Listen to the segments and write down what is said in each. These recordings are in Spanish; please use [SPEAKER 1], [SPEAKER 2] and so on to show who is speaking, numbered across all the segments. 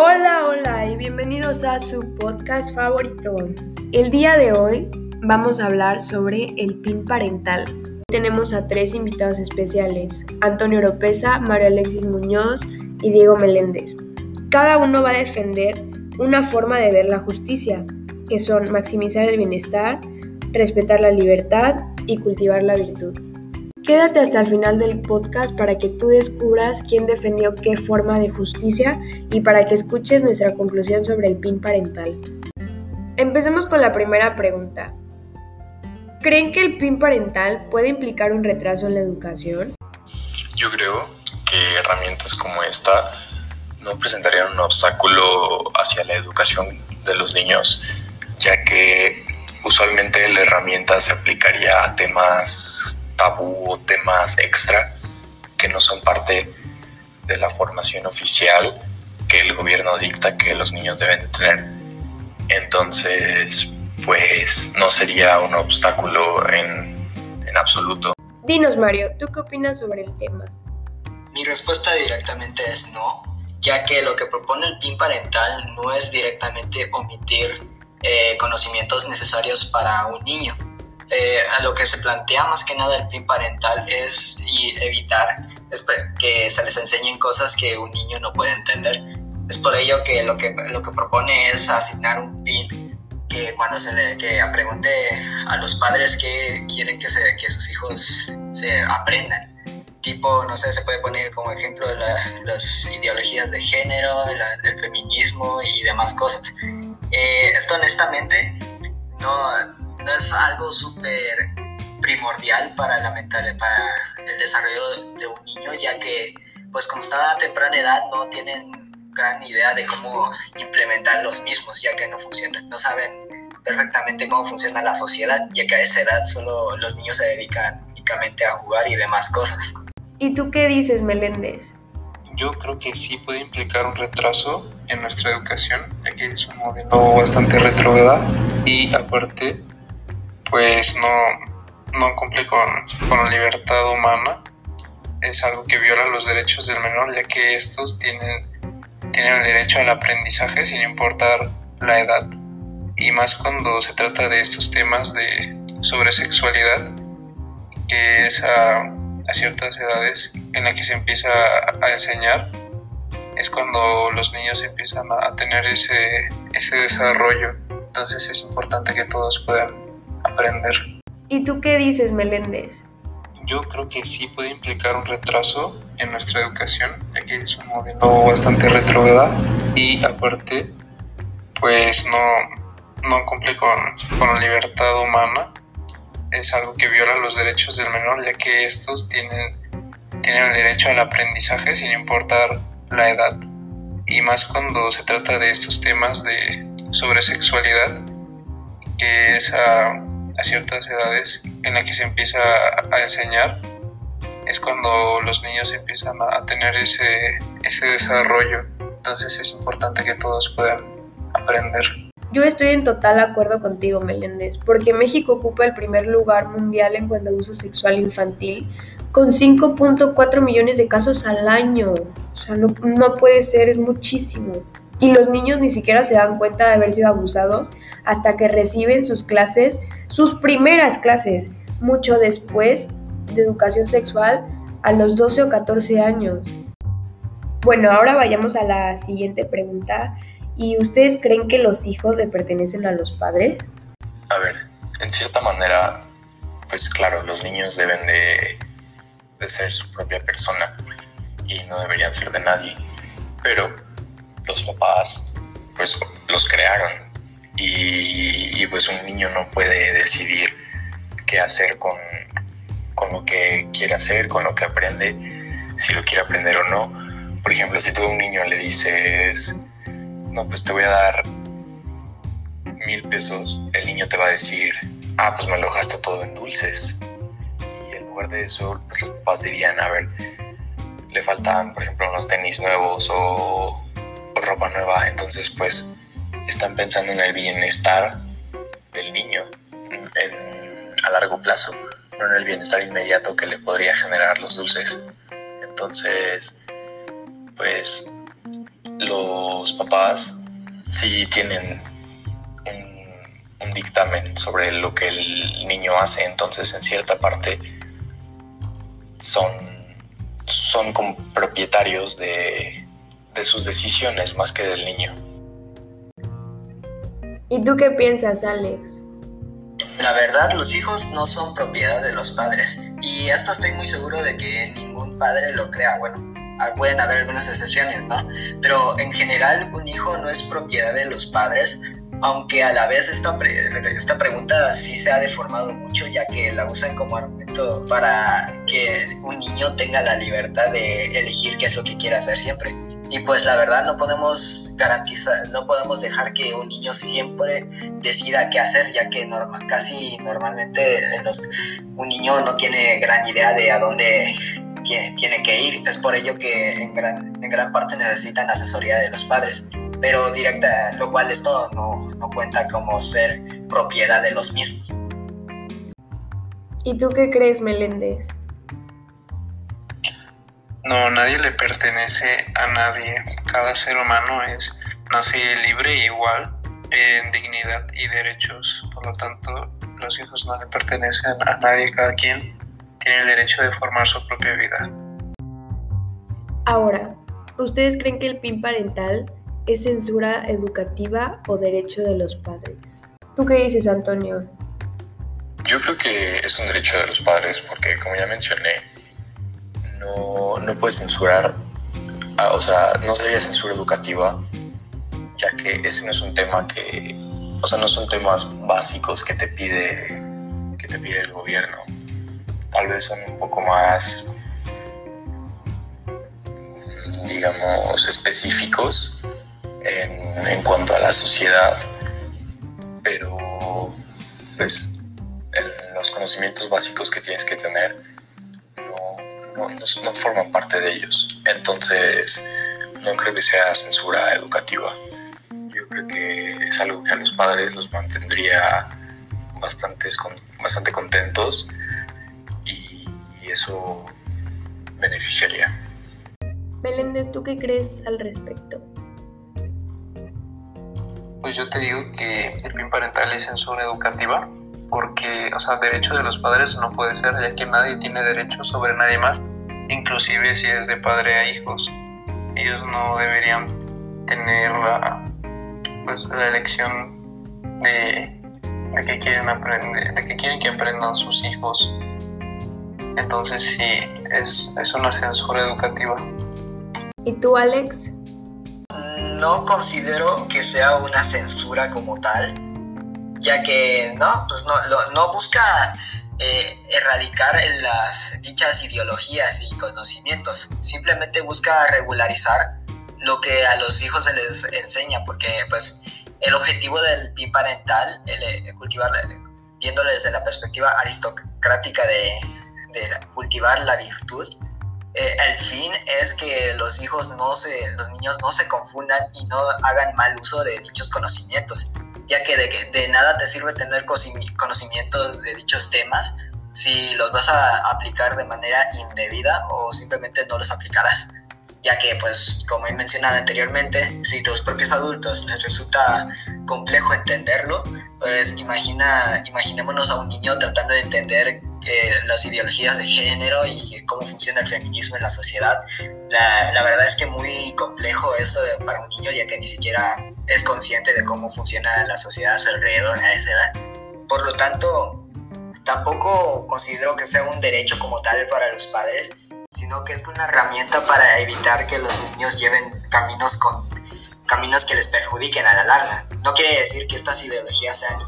[SPEAKER 1] Hola, hola y bienvenidos a su podcast favorito. El día de hoy vamos a hablar sobre el PIN parental. Tenemos a tres invitados especiales, Antonio Oropesa, Mario Alexis Muñoz y Diego Meléndez. Cada uno va a defender una forma de ver la justicia, que son maximizar el bienestar, respetar la libertad y cultivar la virtud. Quédate hasta el final del podcast para que tú descubras quién defendió qué forma de justicia y para que escuches nuestra conclusión sobre el PIN parental. Empecemos con la primera pregunta. ¿Creen que el PIN parental puede implicar un retraso en la educación?
[SPEAKER 2] Yo creo que herramientas como esta no presentarían un obstáculo hacia la educación de los niños, ya que usualmente la herramienta se aplicaría a temas tabú o temas extra que no son parte de la formación oficial que el gobierno dicta que los niños deben de tener. Entonces, pues no sería un obstáculo en, en absoluto.
[SPEAKER 1] Dinos, Mario, ¿tú qué opinas sobre el tema?
[SPEAKER 3] Mi respuesta directamente es no, ya que lo que propone el PIN parental no es directamente omitir eh, conocimientos necesarios para un niño, eh, a lo que se plantea más que nada el PIN parental es y evitar que se les enseñen cosas que un niño no puede entender. Es por ello que lo que, lo que propone es asignar un PIN que cuando se le que pregunte a los padres qué quieren que, se, que sus hijos se aprendan. Tipo, no sé, se puede poner como ejemplo las ideologías de género, el feminismo y demás cosas. Eh, esto honestamente no, no es algo súper primordial para, la mental, para el desarrollo de un niño, ya que pues como está a temprana edad no tienen gran idea de cómo implementar los mismos, ya que no funcionan, no saben perfectamente cómo funciona la sociedad, ya que a esa edad solo los niños se dedican únicamente a jugar y demás cosas.
[SPEAKER 1] ¿Y tú qué dices, Meléndez?
[SPEAKER 4] Yo creo que sí puede implicar un retraso en nuestra educación, ya que es un modelo bastante retrógrado y aparte pues no, no cumple con, con, la libertad humana. Es algo que viola los derechos del menor, ya que estos tienen, tienen el derecho al aprendizaje sin importar la edad. Y más cuando se trata de estos temas de, sobre sexualidad, que es a, a ciertas edades en las que se empieza a enseñar, es cuando los niños empiezan a tener ese, ese desarrollo. Entonces es importante que todos puedan aprender.
[SPEAKER 1] ¿Y tú qué dices, Meléndez?
[SPEAKER 4] Yo creo que sí puede implicar un retraso en nuestra educación, ya que es un modelo bastante retrógrado y aparte, pues no, no cumple con, con la libertad humana. Es algo que viola los derechos del menor, ya que estos tienen, tienen el derecho al aprendizaje sin importar la edad. Y más cuando se trata de estos temas de, sobre sexualidad, que es a, a ciertas edades en las que se empieza a enseñar, es cuando los niños empiezan a tener ese, ese desarrollo. Entonces es importante que todos puedan aprender.
[SPEAKER 1] Yo estoy en total acuerdo contigo, Meléndez, porque México ocupa el primer lugar mundial en cuanto a abuso sexual infantil, con 5.4 millones de casos al año. O sea, no, no puede ser, es muchísimo. Y los niños ni siquiera se dan cuenta de haber sido abusados hasta que reciben sus clases, sus primeras clases, mucho después de educación sexual a los 12 o 14 años. Bueno, ahora vayamos a la siguiente pregunta. ¿Y ustedes creen que los hijos le pertenecen a los padres?
[SPEAKER 2] A ver, en cierta manera, pues claro, los niños deben de, ser su propia persona y no deberían ser de nadie. Pero los papás pues los crearon y, pues un niño no puede decidir qué hacer con, con lo que quiere hacer, con lo que aprende, si lo quiere aprender o no. Por ejemplo, si tú a un niño le dices, no, pues te voy a dar mil pesos, el niño te va a decir, ah, pues me lo gasto todo en dulces. Y en lugar de eso, pues los papás dirían, a ver, le faltan, por ejemplo, unos tenis nuevos o ropa nueva, entonces pues están pensando en el bienestar del niño a largo plazo, no en el bienestar inmediato que le podría generar los dulces. Entonces, pues los papás sí tienen un, dictamen sobre lo que el niño hace, entonces en cierta parte son, son propietarios de, de sus decisiones más que del niño.
[SPEAKER 1] ¿Y tú qué piensas, Alex?
[SPEAKER 3] La verdad, los hijos no son propiedad de los padres. Y esto estoy muy seguro de que ningún padre lo crea. Bueno, ah, pueden haber algunas excepciones, ¿no? Pero en general, un hijo no es propiedad de los padres, aunque a la vez esta, esta pregunta sí se ha deformado mucho, ya que la usan como argumento para que un niño tenga la libertad de elegir qué es lo que quiere hacer siempre. Y pues la verdad no podemos garantizar, no podemos dejar que un niño siempre decida qué hacer, ya que normal, casi normalmente los, un niño no tiene gran idea de a dónde tiene, tiene que ir. Es por ello que en gran, en gran parte necesitan asesoría de los padres. Pero directa, lo cual esto no, no cuenta como ser propiedad de los mismos.
[SPEAKER 1] ¿Y tú qué crees, Meléndez?
[SPEAKER 4] No, nadie le pertenece a nadie. Cada ser humano es nace libre e igual en dignidad y derechos. Por lo tanto, los hijos no le pertenecen a nadie. Cada quien tiene el derecho de formar su propia vida.
[SPEAKER 1] Ahora, ¿ustedes creen que el PIN parental es censura educativa o derecho de los padres? ¿Tú qué dices, Antonio?
[SPEAKER 2] Yo creo que es un derecho de los padres porque, como ya mencioné, no, no puedes censurar, ah, o sea, no sería censura educativa, ya que ese no es un tema que, o sea, no son temas básicos que te pide, que te pide el gobierno. Tal vez son un poco más, digamos, específicos en, en cuanto a la sociedad, pero pues los conocimientos básicos que tienes que tener no, forman parte de ellos. Entonces, no creo que sea censura educativa. Yo creo que es algo que a los padres los mantendría bastante contentos y, eso beneficiaría.
[SPEAKER 1] Meléndez, ¿tú qué crees al respecto?
[SPEAKER 4] Pues yo te digo que el bien parental es censura educativa porque, o sea, derecho de los padres no puede ser, ya que nadie tiene derecho sobre nadie más, inclusive si es de padre a hijos. Ellos no deberían tener la, pues, la elección de, de que quieren aprender, de que quieren que aprendan sus hijos. Entonces sí, es, es una censura educativa.
[SPEAKER 1] ¿Y tú, Alex?
[SPEAKER 3] No considero que sea una censura como tal, ya que no, pues no, no busca eh, erradicar las dichas ideologías y conocimientos, simplemente busca regularizar lo que a los hijos se les enseña, porque pues el objetivo del PIB parental, el, eh, cultivar, viéndolo desde la perspectiva aristocrática de, de cultivar la virtud, eh, el fin es que los hijos no se, los niños no se confundan y no hagan mal uso de dichos conocimientos, ya que de, de nada te sirve tener conocimientos de dichos temas si los vas a aplicar de manera indebida o simplemente no los aplicarás ya que pues como he mencionado anteriormente, si los propios adultos les resulta complejo entenderlo, pues imagina, imaginémonos a un niño tratando de entender las ideologías de género y cómo funciona el feminismo en la sociedad. La, la, verdad es que muy complejo eso para un niño ya que ni siquiera es consciente de cómo funciona la sociedad a su alrededor a esa edad. Por lo tanto, tampoco considero que sea un derecho como tal para los padres, sino que es una herramienta para evitar que los niños lleven caminos con caminos que les perjudiquen a la larga. No quiere decir que estas ideologías sean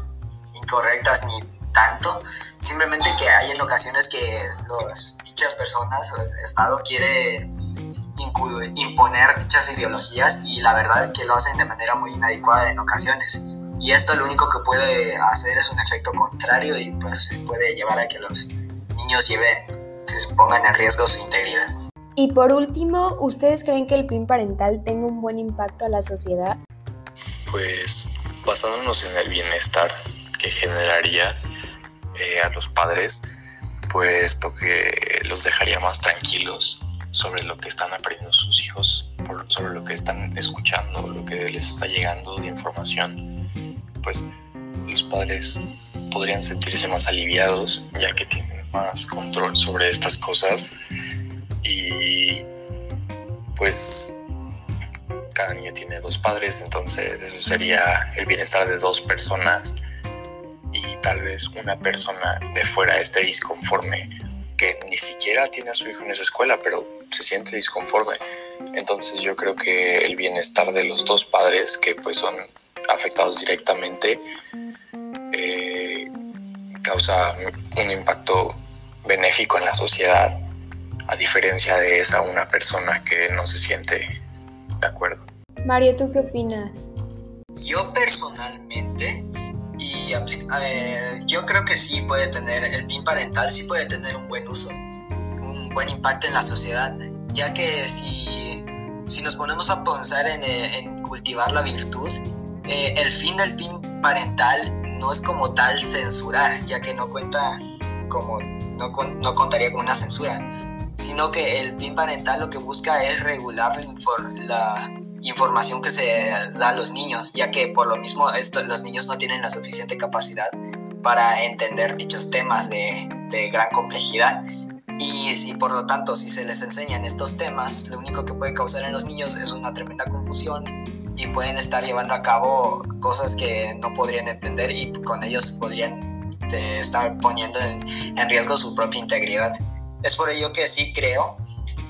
[SPEAKER 3] incorrectas ni tanto, simplemente que hay en ocasiones que los, dichas personas o el Estado quiere imponer dichas ideologías y la verdad es que lo hacen de manera muy inadecuada en ocasiones. Y esto lo único que puede hacer es un efecto contrario y pues puede llevar a que los niños lleven, que se pongan en riesgo su integridad.
[SPEAKER 1] Y por último, ¿ustedes creen que el PIN parental tenga un buen impacto a la sociedad?
[SPEAKER 2] Pues basándonos en el bienestar que generaría eh, a los padres, puesto que los dejaría más tranquilos sobre lo que están aprendiendo sus hijos, sobre lo que están escuchando, lo que les está llegando de información, pues los padres podrían sentirse más aliviados ya que tienen más control sobre estas cosas y pues cada niño tiene dos padres, entonces eso sería el bienestar de dos personas y tal vez una persona de fuera esté disconforme, que ni siquiera tiene a su hijo en esa escuela, pero se siente disconforme. Entonces yo creo que el bienestar de los dos padres que pues son afectados directamente eh, causa un impacto benéfico en la sociedad, a diferencia de esa una persona que no se siente de acuerdo.
[SPEAKER 1] Mario, ¿tú qué opinas?
[SPEAKER 3] Yo personalmente, y eh, yo creo que sí puede tener, el PIN parental sí puede tener un buen uso, un buen impacto en la sociedad, ya que si, si nos ponemos a pensar en, en cultivar la virtud, eh, el fin del PIN parental no es como tal censurar, ya que no cuenta como, no, no contaría con una censura, sino que el PIN parental lo que busca es regular la, información que se da a los niños, ya que por lo mismo esto, los niños no tienen la suficiente capacidad para entender dichos temas de, de gran complejidad. Y, y, por lo tanto, si se les enseñan estos temas, lo único que puede causar en los niños es una tremenda confusión y pueden estar llevando a cabo cosas que no podrían entender y con ellos podrían eh, estar poniendo en, en, riesgo su propia integridad. Es por ello que sí creo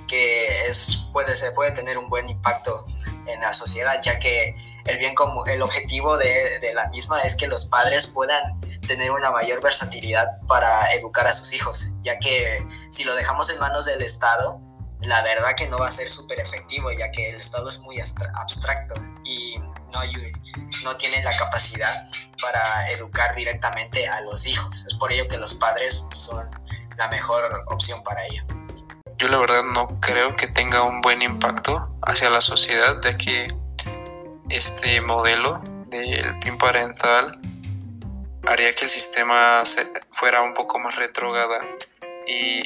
[SPEAKER 3] que es, puede, se puede tener un buen impacto en la sociedad, ya que el bien como el objetivo de, de la misma es que los padres puedan tener una mayor versatilidad para educar a sus hijos, ya que si lo dejamos en manos del Estado, la verdad que no va a ser súper efectivo, ya que el Estado es muy abstracto y no, no tiene la capacidad para educar directamente a los hijos. Es por ello que los padres son la mejor opción para ello.
[SPEAKER 4] Yo la verdad no creo que tenga un buen impacto hacia la sociedad, ya que este modelo del PIN parental haría que el sistema fuera un poco más retrograda y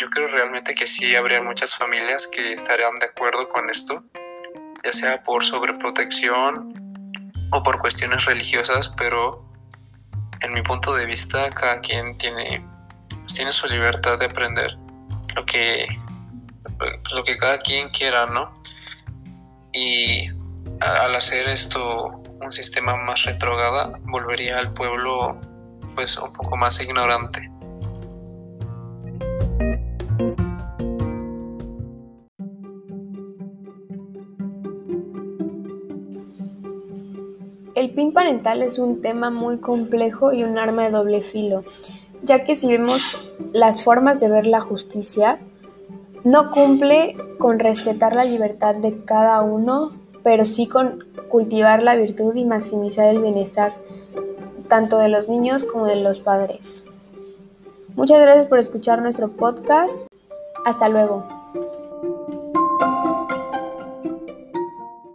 [SPEAKER 4] yo creo realmente que sí habría muchas familias que estarían de acuerdo con esto, ya sea por sobreprotección o por cuestiones religiosas, pero en mi punto de vista cada quien tiene, pues, tiene su libertad de aprender lo que, lo que cada quien quiera, ¿no? Y al hacer esto un sistema más retrograda, volvería al pueblo pues un poco más ignorante.
[SPEAKER 1] El PIN parental es un tema muy complejo y un arma de doble filo, ya que si vemos las formas de ver la justicia, no cumple con respetar la libertad de cada uno, pero sí con cultivar la virtud y maximizar el bienestar tanto de los niños como de los padres. Muchas gracias por escuchar nuestro podcast. Hasta luego.